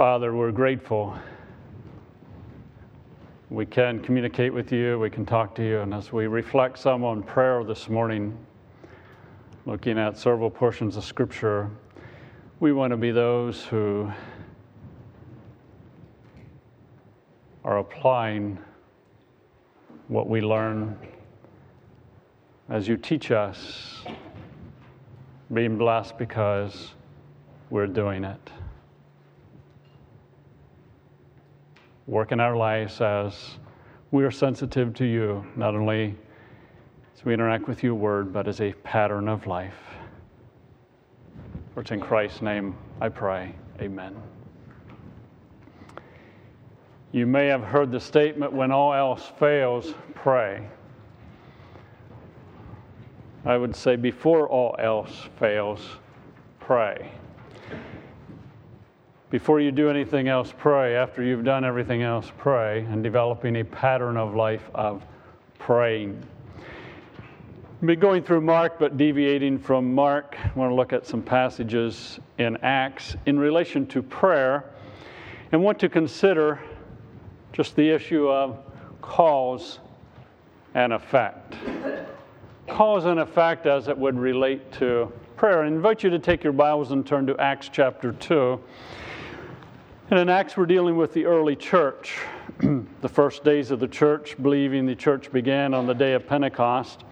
Father, we're grateful. We can communicate with you, we can talk to you, and as we reflect some on prayer this morning, looking at several portions of Scripture, we want to be those who are applying what we learn as you teach us, being blessed because we're doing it. Work in our lives as we are sensitive to you, not only as we interact with your word, but as a pattern of life. For it's in Christ's name I pray. Amen. You may have heard the statement when all else fails, pray. I would say before all else fails, pray. Before you do anything else, pray. After you've done everything else, pray. And developing a pattern of life of praying. We'll be going through Mark, but deviating from Mark. I want to look at some passages in Acts in relation to prayer and want to consider just the issue of cause and effect cause and effect as it would relate to prayer. I invite you to take your Bibles and turn to Acts chapter 2. And in Acts, we're dealing with the early church, the first days of the church, believing the church began on the day of Pentecost.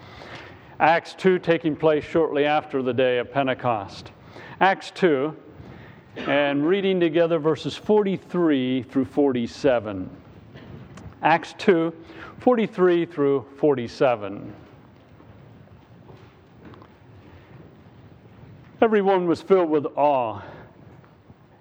Acts 2 taking place shortly after the day of Pentecost. Acts 2, and reading together verses 43 through 47. Acts 2, 43 through 47. Everyone was filled with awe,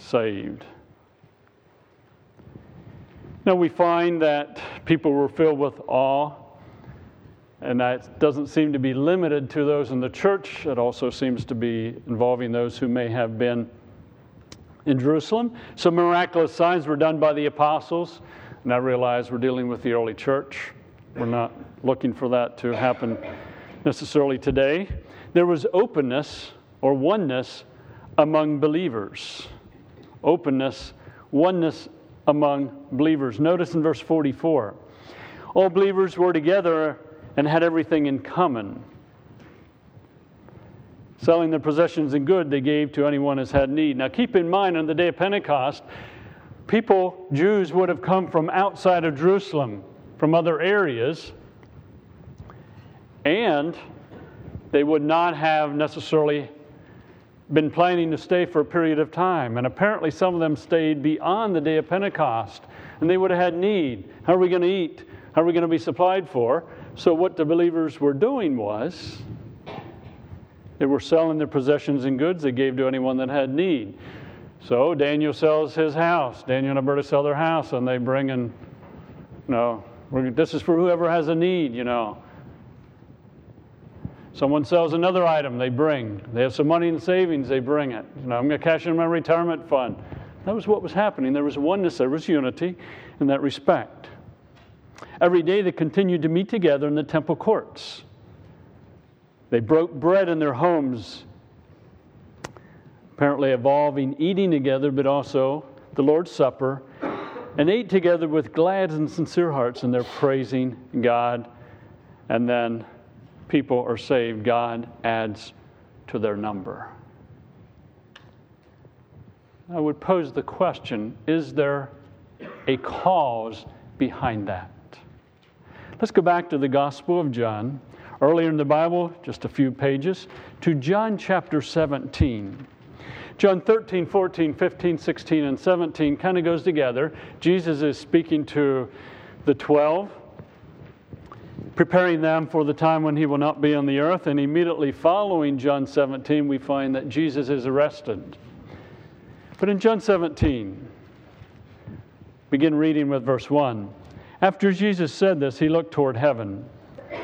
saved. Now we find that people were filled with awe, and that doesn't seem to be limited to those in the church. It also seems to be involving those who may have been in Jerusalem. Some miraculous signs were done by the apostles, and I realize we're dealing with the early church. We're not looking for that to happen necessarily today. There was openness or oneness among believers. Openness, oneness among believers. Notice in verse 44 all believers were together and had everything in common. Selling their possessions and good they gave to anyone as had need. Now keep in mind on the day of Pentecost, people, Jews, would have come from outside of Jerusalem, from other areas, and they would not have necessarily been planning to stay for a period of time. And apparently, some of them stayed beyond the day of Pentecost. And they would have had need. How are we going to eat? How are we going to be supplied for? So, what the believers were doing was they were selling their possessions and goods they gave to anyone that had need. So, Daniel sells his house. Daniel and Alberta sell their house, and they bring in, you know, this is for whoever has a need, you know. Someone sells another item, they bring. They have some money in savings, they bring it. You know, I'm going to cash in my retirement fund. That was what was happening. There was oneness, there was unity in that respect. Every day they continued to meet together in the temple courts. They broke bread in their homes, apparently evolving eating together, but also the Lord's Supper, and ate together with glad and sincere hearts, and they're praising God. And then people are saved, God adds to their number. I would pose the question is there a cause behind that? Let's go back to the Gospel of John, earlier in the Bible, just a few pages, to John chapter 17. John 13, 14, 15, 16, and 17 kind of goes together. Jesus is speaking to the 12 preparing them for the time when he will not be on the earth. And immediately following John 17, we find that Jesus is arrested. But in John 17, Begin reading with verse 1. After Jesus said this, he looked toward heaven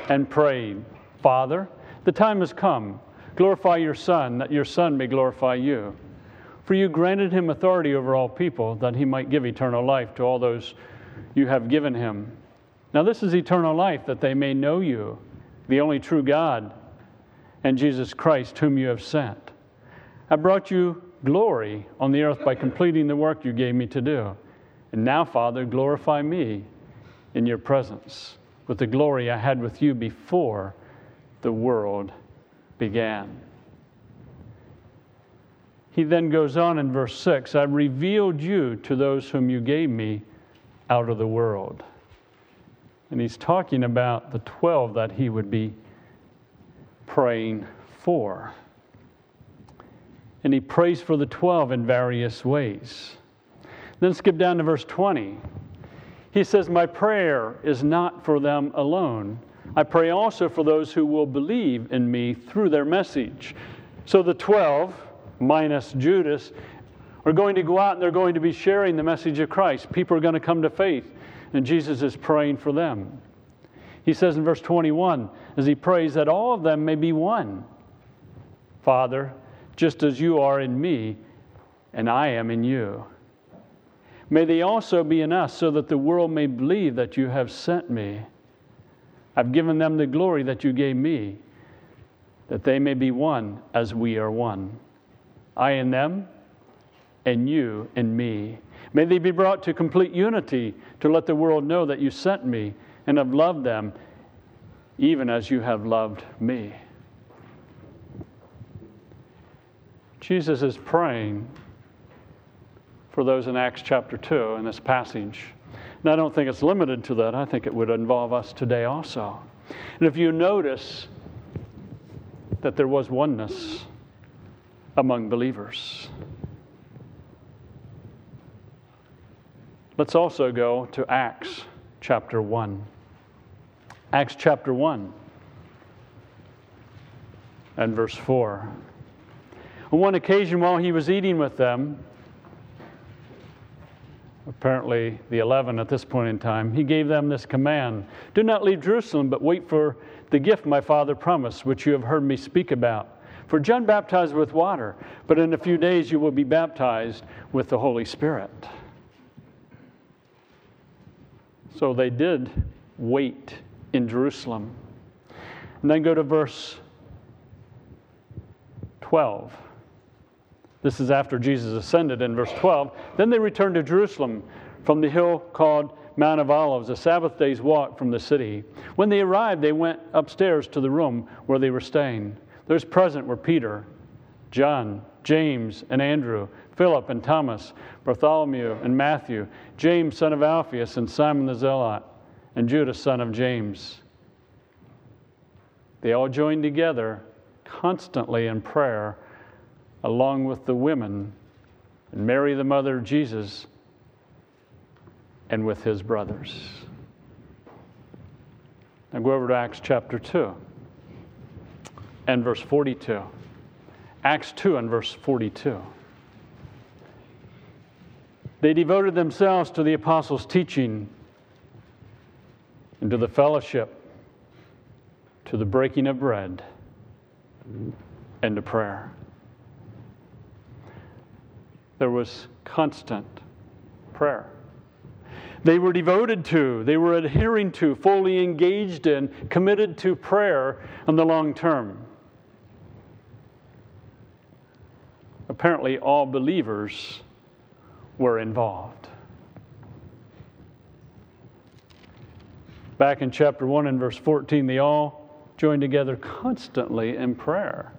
and prayed, Father, the time has come. Glorify your Son, that your Son may glorify you. For you granted him authority over all people, that he might give eternal life to all those you have given him. Now, this is eternal life, that they may know you, the only true God, and Jesus Christ, whom you have sent. I brought you glory on the earth by completing the work you gave me to do. And now, Father, glorify me in your presence with the glory I had with you before the world began. He then goes on in verse 6 I revealed you to those whom you gave me out of the world. And he's talking about the 12 that he would be praying for. And he prays for the 12 in various ways. Then skip down to verse 20. He says, My prayer is not for them alone. I pray also for those who will believe in me through their message. So the 12, minus Judas, are going to go out and they're going to be sharing the message of Christ. People are going to come to faith, and Jesus is praying for them. He says in verse 21 as he prays that all of them may be one. Father, just as you are in me, and I am in you. May they also be in us, so that the world may believe that you have sent me. I've given them the glory that you gave me, that they may be one as we are one. I in them, and you in me. May they be brought to complete unity to let the world know that you sent me and have loved them, even as you have loved me. Jesus is praying for those in Acts chapter 2 in this passage. And I don't think it's limited to that. I think it would involve us today also. And if you notice that there was oneness among believers, let's also go to Acts chapter 1. Acts chapter 1 and verse 4. On one occasion, while he was eating with them, apparently the 11 at this point in time, he gave them this command Do not leave Jerusalem, but wait for the gift my father promised, which you have heard me speak about. For John baptized with water, but in a few days you will be baptized with the Holy Spirit. So they did wait in Jerusalem. And then go to verse 12. This is after Jesus ascended in verse 12. Then they returned to Jerusalem from the hill called Mount of Olives, a Sabbath day's walk from the city. When they arrived, they went upstairs to the room where they were staying. Those present were Peter, John, James, and Andrew, Philip and Thomas, Bartholomew and Matthew, James, son of Alphaeus, and Simon the Zealot, and Judas, son of James. They all joined together constantly in prayer along with the women, and Mary, the mother of Jesus, and with his brothers. Now go over to Acts chapter 2 and verse 42. Acts 2 and verse 42. They devoted themselves to the apostles' teaching and to the fellowship, to the breaking of bread, and to prayer there was constant prayer. They were devoted to, they were adhering to, fully engaged in, committed to prayer in the long term. Apparently, all believers were involved. Back in chapter 1 and verse 14, they all joined together constantly in prayer.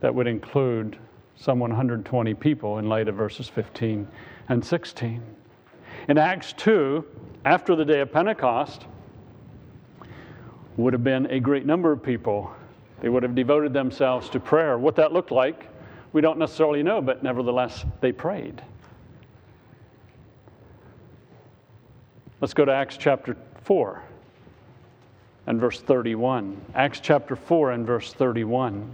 That would include some 120 people in light of verses 15 and 16. In Acts 2, after the day of Pentecost, would have been a great number of people. They would have devoted themselves to prayer. What that looked like, we don't necessarily know, but nevertheless, they prayed. Let's go to Acts chapter 4 and verse 31. Acts chapter 4 and verse 31.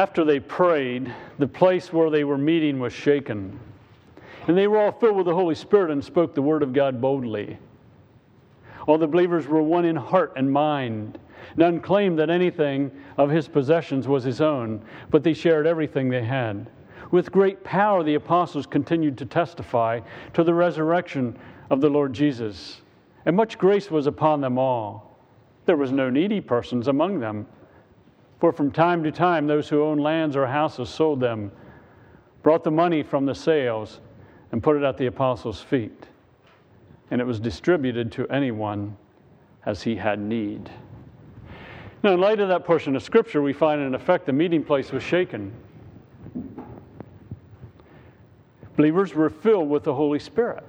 after they prayed, the place where they were meeting was shaken. And they were all filled with the Holy Spirit and spoke the word of God boldly. All the believers were one in heart and mind. None claimed that anything of his possessions was his own, but they shared everything they had. With great power, the apostles continued to testify to the resurrection of the Lord Jesus, and much grace was upon them all. There was no needy persons among them, for from time to time those who owned lands or houses sold them, brought the money from the sales, and put it at the apostles' feet, and it was distributed to anyone as he had need. Now, in light of that portion of Scripture, we find in effect the meeting place was shaken. Believers were filled with the Holy Spirit,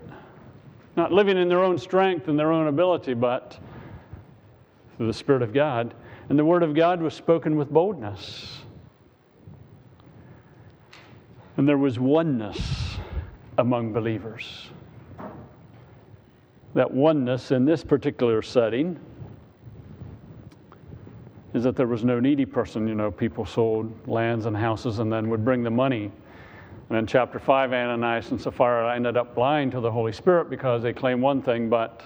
not living in their own strength and their own ability, but through the Spirit of God. And the Word of God was spoken with boldness. And there was oneness among believers. That oneness in this particular setting is that there was no needy person. You know, people sold lands and houses and then would bring the money. And in chapter 5, Ananias and Sapphira ended up blind to the Holy Spirit because they claimed one thing, but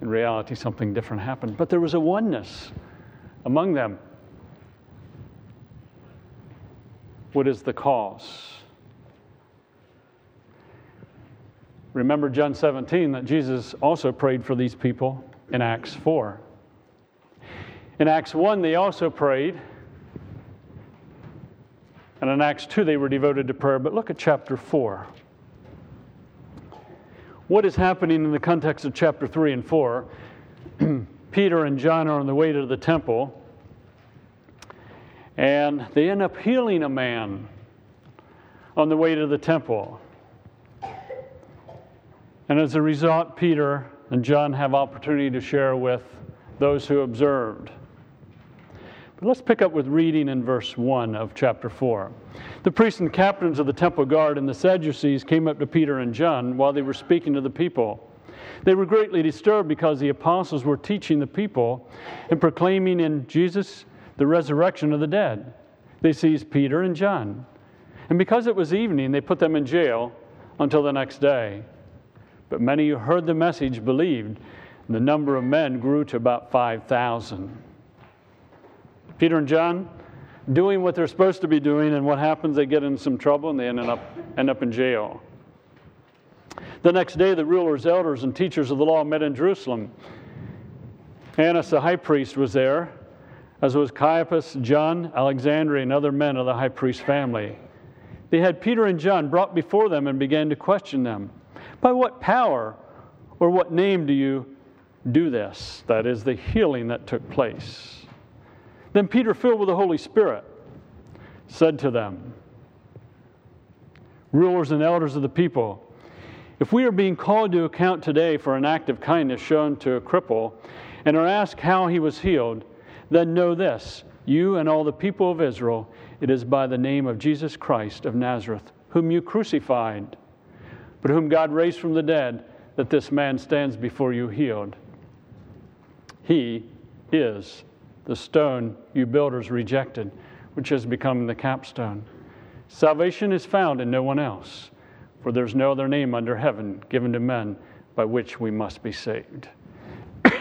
in reality, something different happened. But there was a oneness among them. What is the cause? Remember John 17 that Jesus also prayed for these people in Acts 4. In Acts 1, they also prayed. And in Acts 2, they were devoted to prayer. But look at chapter 4. What is happening in the context of chapter 3 and 4? Peter and John are on the way to the temple, and they end up healing a man on the way to the temple. And as a result, Peter and John have opportunity to share with those who observed. But let's pick up with reading in verse 1 of chapter 4. The priests and captains of the temple guard and the Sadducees came up to Peter and John while they were speaking to the people. They were greatly disturbed because the apostles were teaching the people and proclaiming in Jesus the resurrection of the dead. They seized Peter and John. And because it was evening, they put them in jail until the next day. But many who heard the message believed. And the number of men grew to about 5,000. Peter and John doing what they're supposed to be doing, and what happens? They get in some trouble and they end up, end up in jail. The next day, the rulers, elders, and teachers of the law met in Jerusalem. Annas, the high priest, was there, as was Caiaphas, John, Alexander, and other men of the high priest family. They had Peter and John brought before them and began to question them. By what power or what name do you do this? That is the healing that took place. Then Peter, filled with the Holy Spirit, said to them, Rulers and elders of the people, if we are being called to account today for an act of kindness shown to a cripple and are asked how he was healed, then know this you and all the people of Israel, it is by the name of Jesus Christ of Nazareth, whom you crucified, but whom God raised from the dead, that this man stands before you healed. He is the stone you builders rejected, which has become the capstone. Salvation is found in no one else, for there's no other name under heaven given to men by which we must be saved.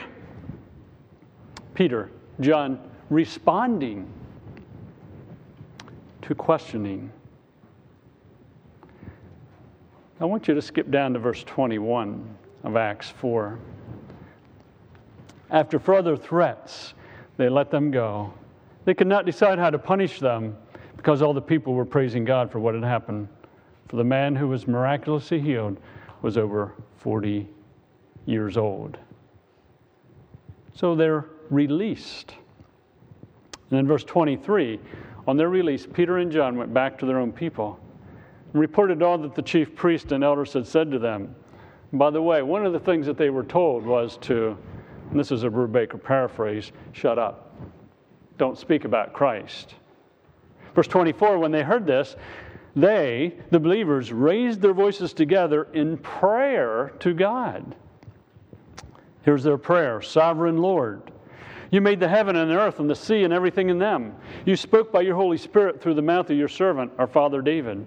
Peter, John, responding to questioning. I want you to skip down to verse 21 of Acts 4. After further threats, they let them go. They could not decide how to punish them because all the people were praising God for what had happened. For the man who was miraculously healed was over 40 years old. So they're released. And in verse 23, on their release, Peter and John went back to their own people reported all that the chief priest and elders had said to them. by the way, one of the things that they were told was to this is a Brubaker paraphrase, shut up. Don't speak about Christ. Verse 24, when they heard this, they, the believers, raised their voices together in prayer to God. Here's their prayer Sovereign Lord, You made the heaven and the earth and the sea and everything in them. You spoke by your Holy Spirit through the mouth of your servant, our father David.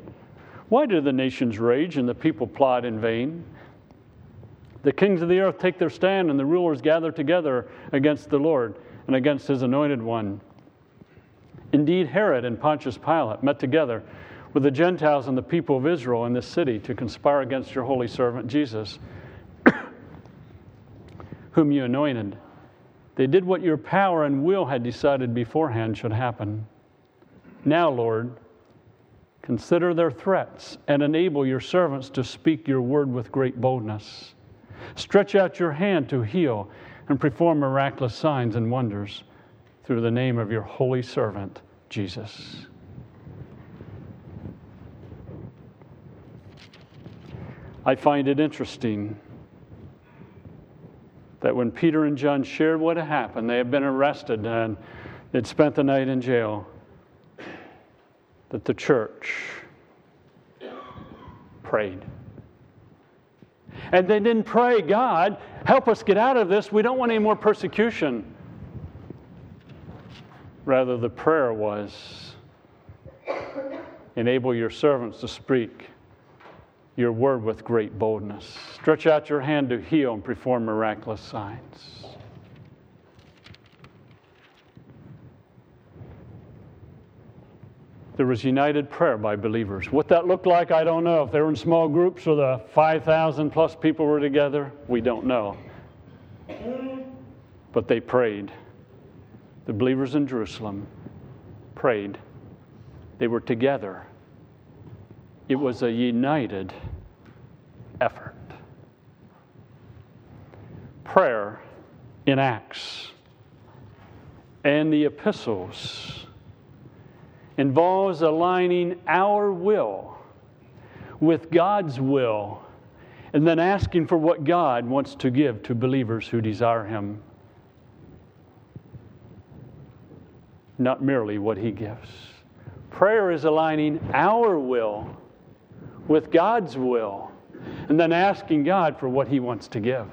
Why do the nations rage and the people plot in vain? The kings of the earth take their stand, and the rulers gather together against the Lord and against his anointed one. Indeed, Herod and Pontius Pilate met together with the Gentiles and the people of Israel in this city to conspire against your holy servant Jesus, whom you anointed. They did what your power and will had decided beforehand should happen. Now, Lord, consider their threats and enable your servants to speak your word with great boldness. Stretch out your hand to heal and perform miraculous signs and wonders through the name of your holy servant, Jesus. I find it interesting that when Peter and John shared what had happened, they had been arrested and they'd spent the night in jail, that the church prayed. And they didn't pray, God, help us get out of this. We don't want any more persecution. Rather, the prayer was, enable your servants to speak your word with great boldness. Stretch out your hand to heal and perform miraculous signs. There was united prayer by believers. What that looked like, I don't know. If they were in small groups or the 5,000 plus people were together, we don't know. But they prayed. The believers in Jerusalem prayed. They were together. It was a united effort. Prayer in Acts and the epistles involves aligning our will with God's will and then asking for what God wants to give to believers who desire Him, not merely what He gives. Prayer is aligning our will with God's will and then asking God for what He wants to give.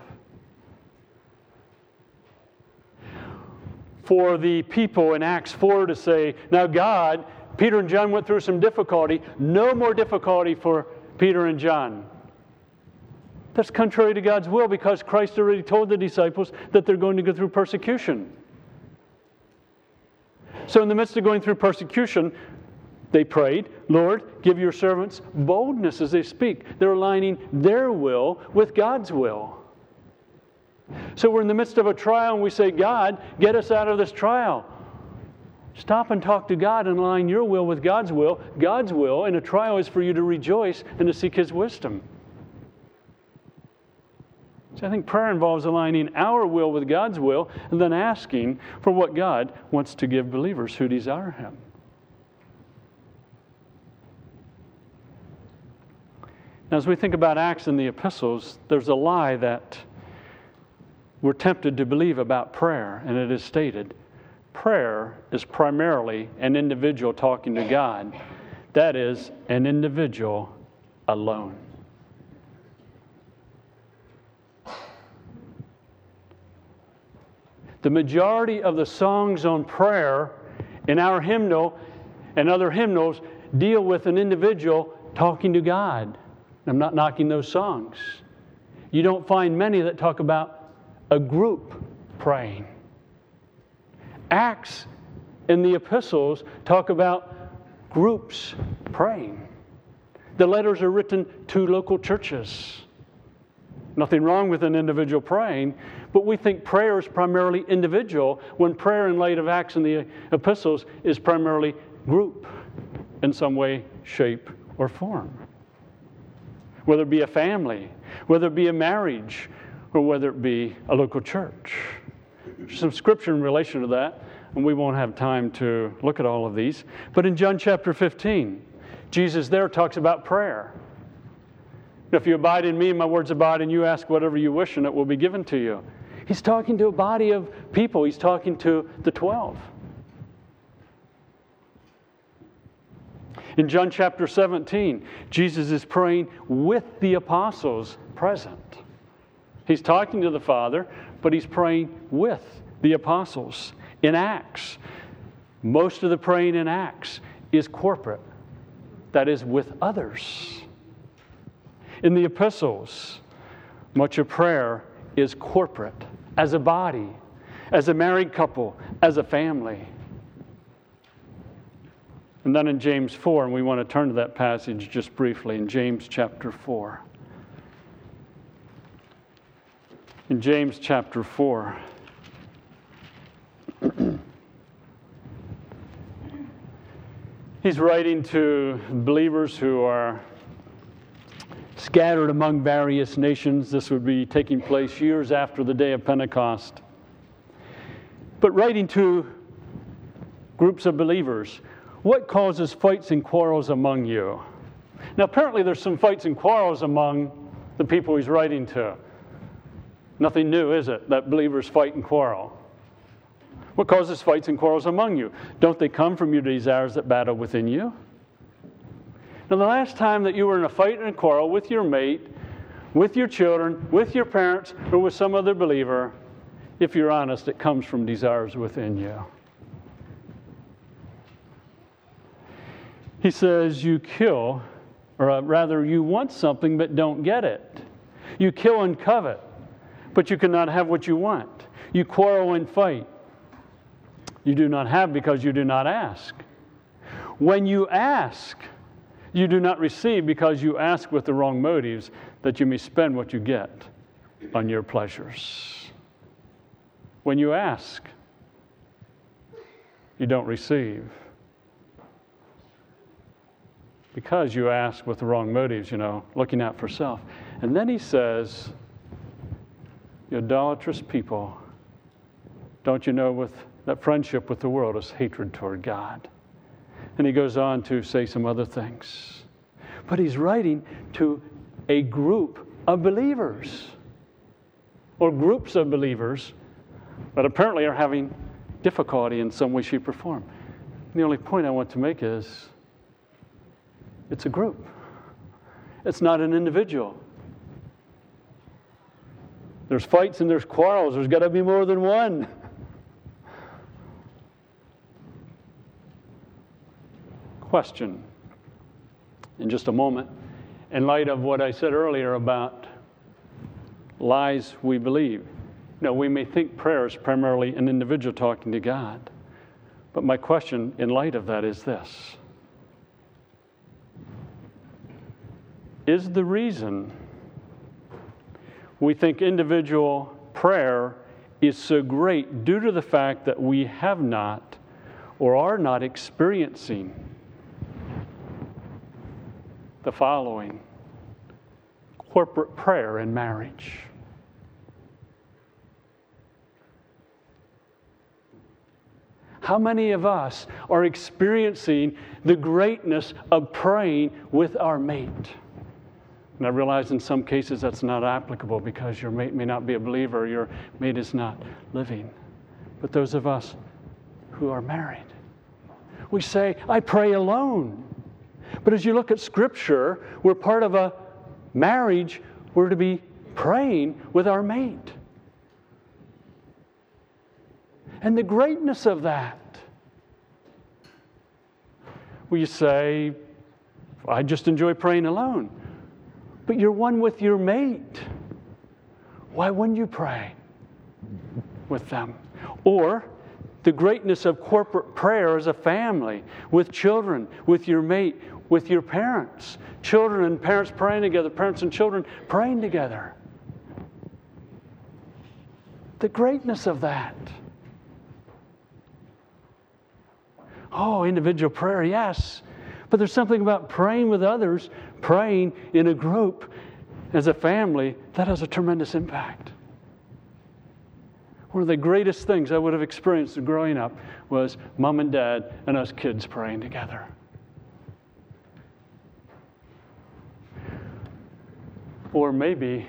for the people in Acts 4 to say, Now, God, Peter and John went through some difficulty, no more difficulty for Peter and John. That's contrary to God's will because Christ already told the disciples that they're going to go through persecution. So, in the midst of going through persecution, they prayed, Lord, give your servants boldness as they speak. They're aligning their will with God's will. So we're in the midst of a trial and we say, God, get us out of this trial. Stop and talk to God and align your will with God's will. God's will in a trial is for you to rejoice and to seek His wisdom. So I think prayer involves aligning our will with God's will and then asking for what God wants to give believers who desire Him. Now, as we think about Acts and the epistles, there's a lie that we're tempted to believe about prayer, and it is stated prayer is primarily an individual talking to God. That is, an individual alone. The majority of the songs on prayer in our hymnal and other hymnals deal with an individual talking to God. I'm not knocking those songs. You don't find many that talk about a group praying. Acts and the epistles talk about groups praying. The letters are written to local churches. Nothing wrong with an individual praying, but we think prayer is primarily individual when prayer in light of Acts and the epistles is primarily group in some way, shape, or form. Whether it be a family, whether it be a marriage, or whether it be a local church. Some scripture in relation to that, and we won't have time to look at all of these. But in John chapter 15, Jesus there talks about prayer. If you abide in me, my words abide in you, ask whatever you wish, and it will be given to you. He's talking to a body of people, he's talking to the 12. In John chapter 17, Jesus is praying with the apostles present. He's talking to the Father, but he's praying with the apostles. In Acts, most of the praying in Acts is corporate, that is, with others. In the epistles, much of prayer is corporate, as a body, as a married couple, as a family. And then in James 4, and we want to turn to that passage just briefly in James chapter 4. In James chapter 4. He's writing to believers who are scattered among various nations. This would be taking place years after the day of Pentecost. But writing to groups of believers, what causes fights and quarrels among you? Now, apparently, there's some fights and quarrels among the people he's writing to. Nothing new, is it, that believers fight and quarrel? What causes fights and quarrels among you? Don't they come from your desires that battle within you? Now, the last time that you were in a fight and a quarrel with your mate, with your children, with your parents, or with some other believer, if you're honest, it comes from desires within you. He says, You kill, or uh, rather, you want something but don't get it. You kill and covet, but you cannot have what you want. You quarrel and fight. You do not have because you do not ask. When you ask, you do not receive because you ask with the wrong motives, that you may spend what you get on your pleasures. When you ask, you don't receive. Because you ask with the wrong motives, you know, looking out for self. And then he says, You idolatrous people, don't you know with that friendship with the world is hatred toward God. And he goes on to say some other things. But he's writing to a group of believers, or groups of believers, that apparently are having difficulty in some way, shape, or form. The only point I want to make is it's a group, it's not an individual. There's fights and there's quarrels, there's got to be more than one. Question in just a moment in light of what I said earlier about lies we believe. Now, we may think prayer is primarily an individual talking to God, but my question in light of that is this Is the reason we think individual prayer is so great due to the fact that we have not or are not experiencing the following corporate prayer in marriage. How many of us are experiencing the greatness of praying with our mate? And I realize in some cases that's not applicable because your mate may not be a believer, your mate is not living. But those of us who are married, we say, I pray alone. But as you look at Scripture, we're part of a marriage, we're to be praying with our mate. And the greatness of that. Well, you say, I just enjoy praying alone. But you're one with your mate. Why wouldn't you pray with them? Or the greatness of corporate prayer as a family, with children, with your mate, with your parents. Children and parents praying together, parents and children praying together. The greatness of that. Oh, individual prayer, yes. But there's something about praying with others, praying in a group as a family, that has a tremendous impact. One of the greatest things I would have experienced growing up was mom and dad and us kids praying together. Or maybe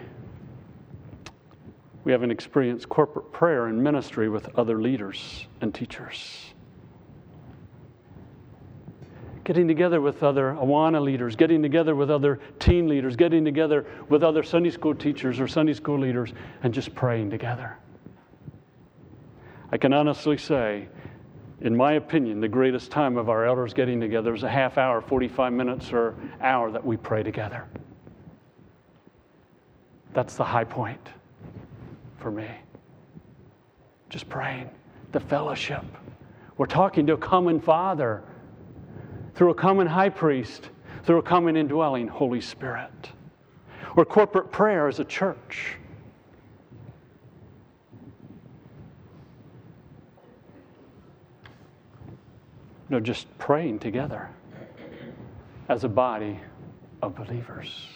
we haven't experienced corporate prayer and ministry with other leaders and teachers. Getting together with other Awana leaders, getting together with other teen leaders, getting together with other Sunday school teachers or Sunday school leaders, and just praying together. I can honestly say, in my opinion, the greatest time of our elders getting together is a half hour, 45 minutes, or hour that we pray together. That's the high point for me. Just praying, the fellowship. We're talking to a common Father through a common high priest, through a common indwelling Holy Spirit. Or corporate prayer as a church. No, just praying together as a body of believers.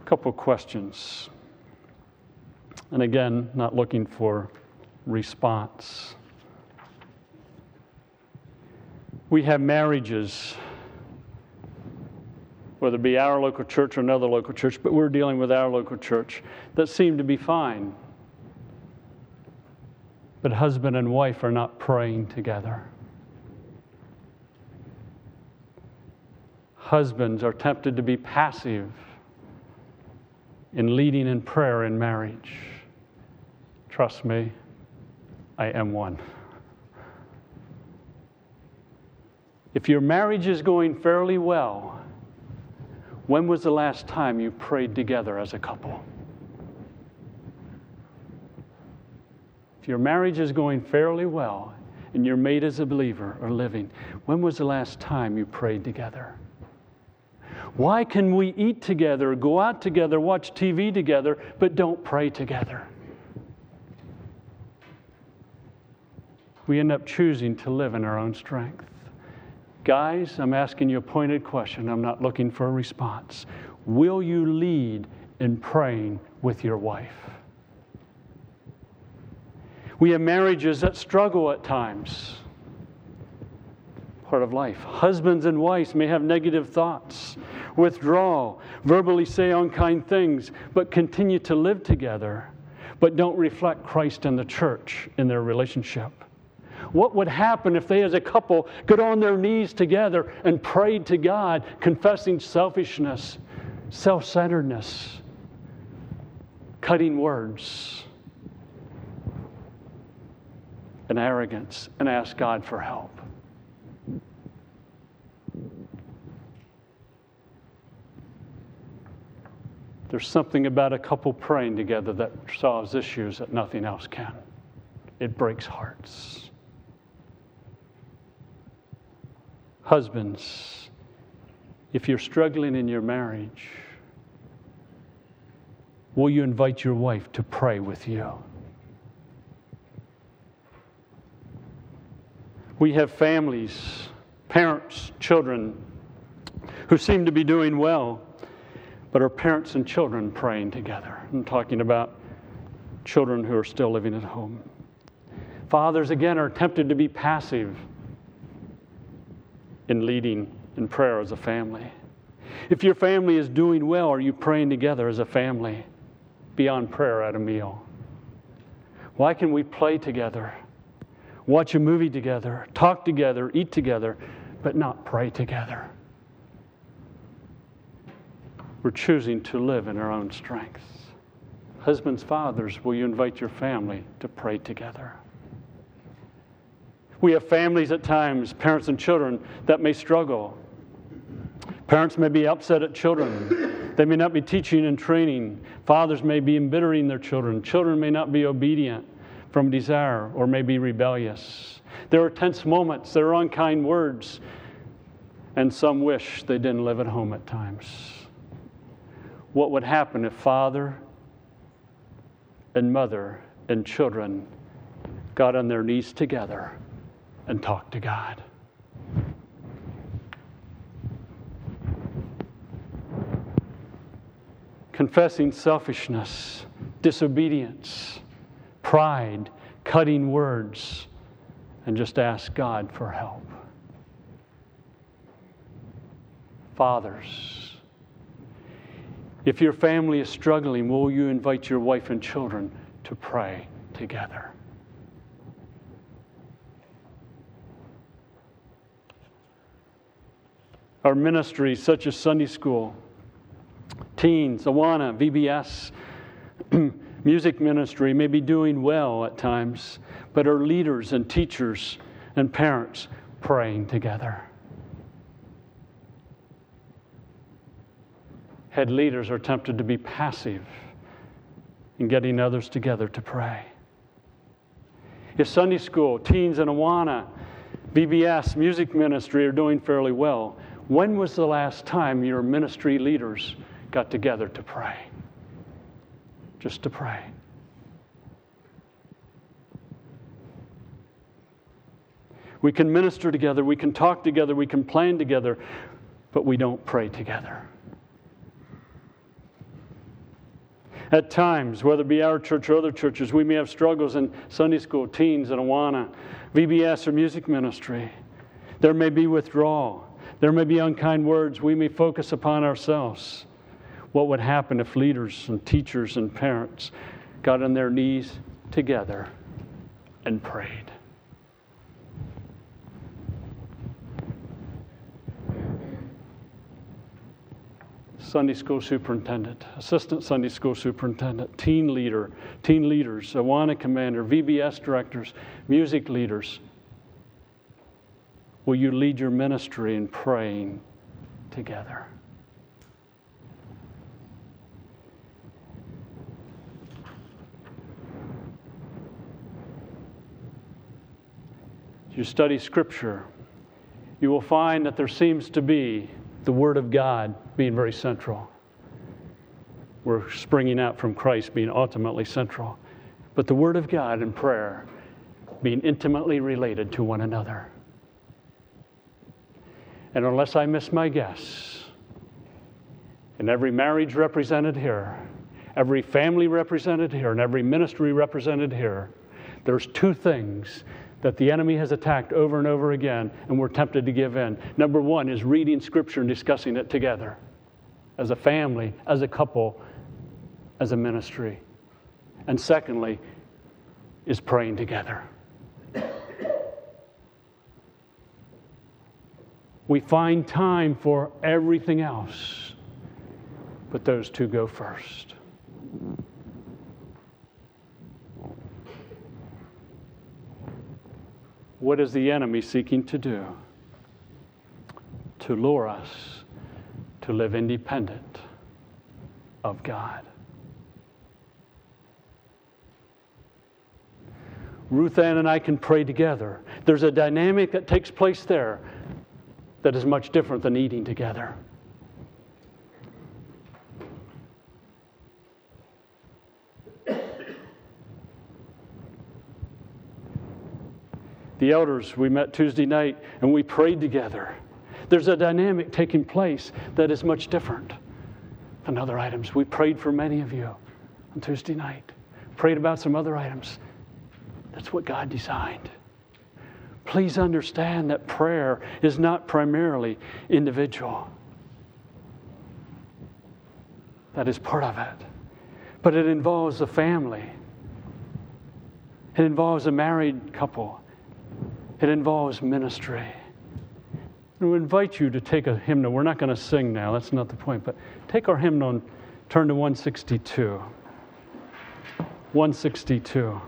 A couple of questions. And again, not looking for response. We have marriages, whether it be our local church or another local church, but we're dealing with our local church, that seem to be fine. But husband and wife are not praying together. Husbands are tempted to be passive in leading in prayer in marriage. Trust me, I am one. If your marriage is going fairly well, when was the last time you prayed together as a couple? If your marriage is going fairly well and your mate is a believer or living, when was the last time you prayed together? Why can we eat together, go out together, watch TV together, but don't pray together? We end up choosing to live in our own strength. Guys, I'm asking you a pointed question. I'm not looking for a response. Will you lead in praying with your wife? We have marriages that struggle at times. Part of life. Husbands and wives may have negative thoughts, withdraw, verbally say unkind things, but continue to live together, but don't reflect Christ and the church in their relationship. What would happen if they, as a couple, got on their knees together and prayed to God, confessing selfishness, self centeredness, cutting words, and arrogance, and ask God for help? There's something about a couple praying together that solves issues that nothing else can. It breaks hearts. Husbands, if you're struggling in your marriage, will you invite your wife to pray with you? We have families, parents, children who seem to be doing well, but are parents and children praying together? I'm talking about children who are still living at home. Fathers, again, are tempted to be passive in leading in prayer as a family. If your family is doing well, are you praying together as a family beyond prayer at a meal? Why can we play together, watch a movie together, talk together, eat together, but not pray together? We're choosing to live in our own strength. Husbands, fathers, will you invite your family to pray together? We have families at times, parents and children, that may struggle. Parents may be upset at children. They may not be teaching and training. Fathers may be embittering their children. Children may not be obedient from desire or may be rebellious. There are tense moments, there are unkind words, and some wish they didn't live at home at times. What would happen if father and mother and children got on their knees together and talked to God. Confessing selfishness, disobedience, pride, cutting words, and just ask God for help. Fathers, if your family is struggling, will you invite your wife and children to pray together? our ministries such as Sunday School, teens, Awana, VBS, music ministry may be doing well at times, but are leaders and teachers and parents praying together? Head leaders are tempted to be passive in getting others together to pray. If Sunday school, teens and Awana, VBS, music ministry are doing fairly well, when was the last time your ministry leaders got together to pray? Just to pray. We can minister together, we can talk together, we can plan together, but we don't pray together. At times, whether it be our church or other churches, we may have struggles in Sunday school, teens, and Awana, VBS, or music ministry. There may be withdrawal. There may be unkind words. We may focus upon ourselves. What would happen if leaders and teachers and parents got on their knees together and prayed? Sunday school superintendent, assistant Sunday school superintendent, teen leader, teen leaders, Awana commander, VBS directors, music leaders. Will you lead your ministry in praying together? You study Scripture, you will find that there seems to be the Word of God being very central. We're springing out from Christ being ultimately central. But the Word of God and prayer being intimately related to one another. And unless I miss my guess, and every marriage represented here, every family represented here, and every ministry represented here, there's two things that the enemy has attacked over and over again, and we're tempted to give in. Number one is reading Scripture and discussing it together as a family, as a couple, as a ministry. And secondly, is praying together. We find time for everything else, but those two go first. What is the enemy seeking to do? To lure us to live independent of God. Ruth Ann and I can pray together. There's a dynamic that takes place there that is much different than eating together. The elders, we met Tuesday night and we prayed together. There's a dynamic taking place that is much different than other items. We prayed for many of you on Tuesday night, prayed about some other items. That's what God designed. Please understand that prayer is not primarily individual. That is part of it. But it involves a family. It involves a married couple. It involves ministry. We invite you to take a hymnal. We're not going to sing now, that's not the point, but take our hymnal and turn to 162. 162.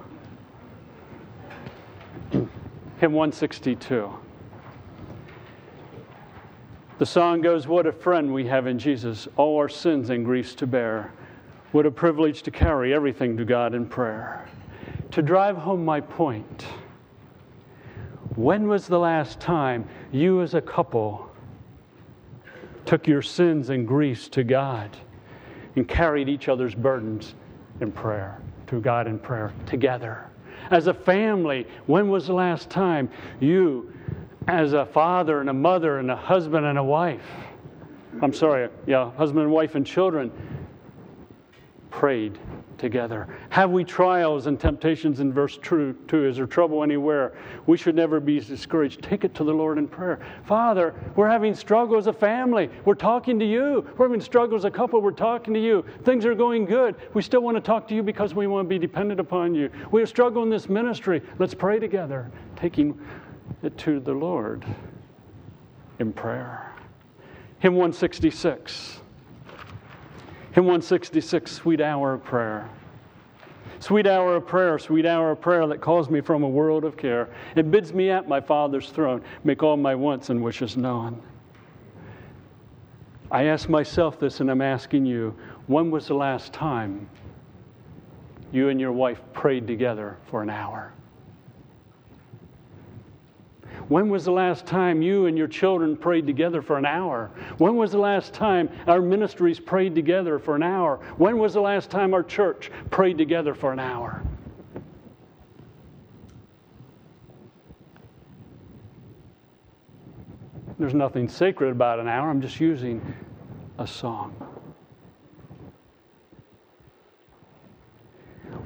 Hymn 162. The song goes, What a friend we have in Jesus, all our sins and griefs to bear. What a privilege to carry everything to God in prayer. To drive home my point when was the last time you, as a couple, took your sins and griefs to God and carried each other's burdens in prayer, to God in prayer together? As a family, when was the last time you, as a father and a mother and a husband and a wife, I'm sorry, yeah, husband and wife and children, prayed together? Have we trials and temptations in verse 2? Is there trouble anywhere? We should never be discouraged. Take it to the Lord in prayer. Father, we're having struggle as a family. We're talking to you. We're having struggle as a couple. We're talking to you. Things are going good. We still want to talk to you because we want to be dependent upon you. We have struggled in this ministry. Let's pray together, taking it to the Lord in prayer. Hymn 166. Hymn 166, Sweet Hour of Prayer. Sweet hour of prayer, sweet hour of prayer that calls me from a world of care. It bids me at my Father's throne, make all my wants and wishes known. I ask myself this, and I'm asking you when was the last time you and your wife prayed together for an hour? When was the last time you and your children prayed together for an hour? When was the last time our ministries prayed together for an hour? When was the last time our church prayed together for an hour? There's nothing sacred about an hour. I'm just using a song.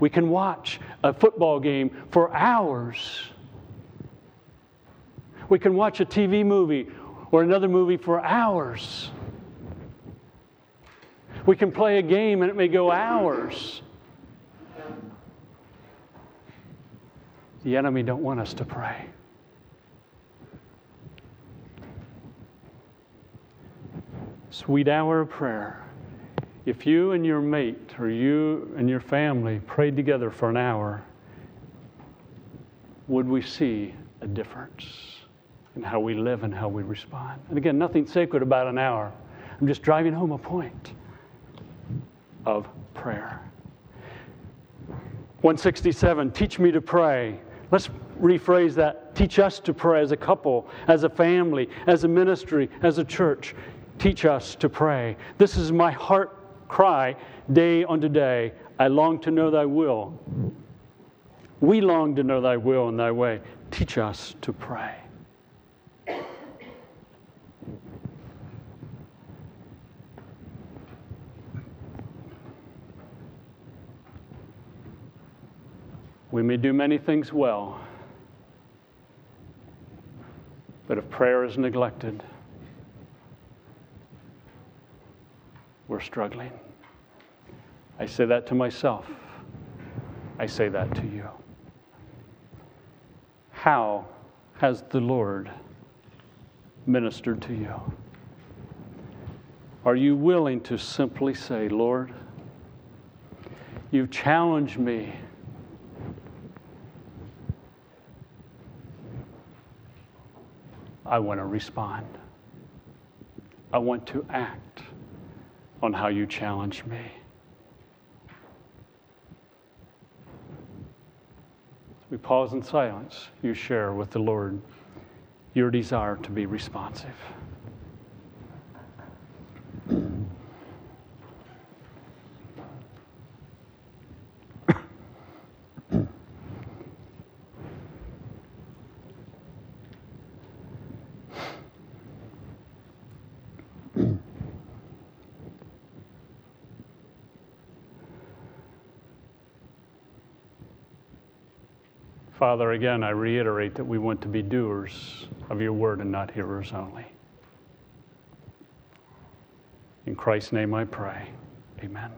We can watch a football game for hours we can watch a TV movie or another movie for hours. We can play a game and it may go hours. The enemy don't want us to pray. Sweet hour of prayer. If you and your mate or you and your family prayed together for an hour, would we see a difference? And how we live and how we respond. And again, nothing sacred about an hour. I'm just driving home a point of prayer. 167, teach me to pray. Let's rephrase that. Teach us to pray as a couple, as a family, as a ministry, as a church. Teach us to pray. This is my heart cry day unto day. I long to know thy will. We long to know thy will and thy way. Teach us to pray. We may do many things well, but if prayer is neglected, we're struggling. I say that to myself. I say that to you. How has the Lord ministered to you? Are you willing to simply say, Lord, you've challenged me I want to respond. I want to act on how you challenge me. we pause in silence. You share with the Lord your desire to be responsive. Father, again, I reiterate that we want to be doers of your word and not hearers only. In Christ's name I pray. Amen.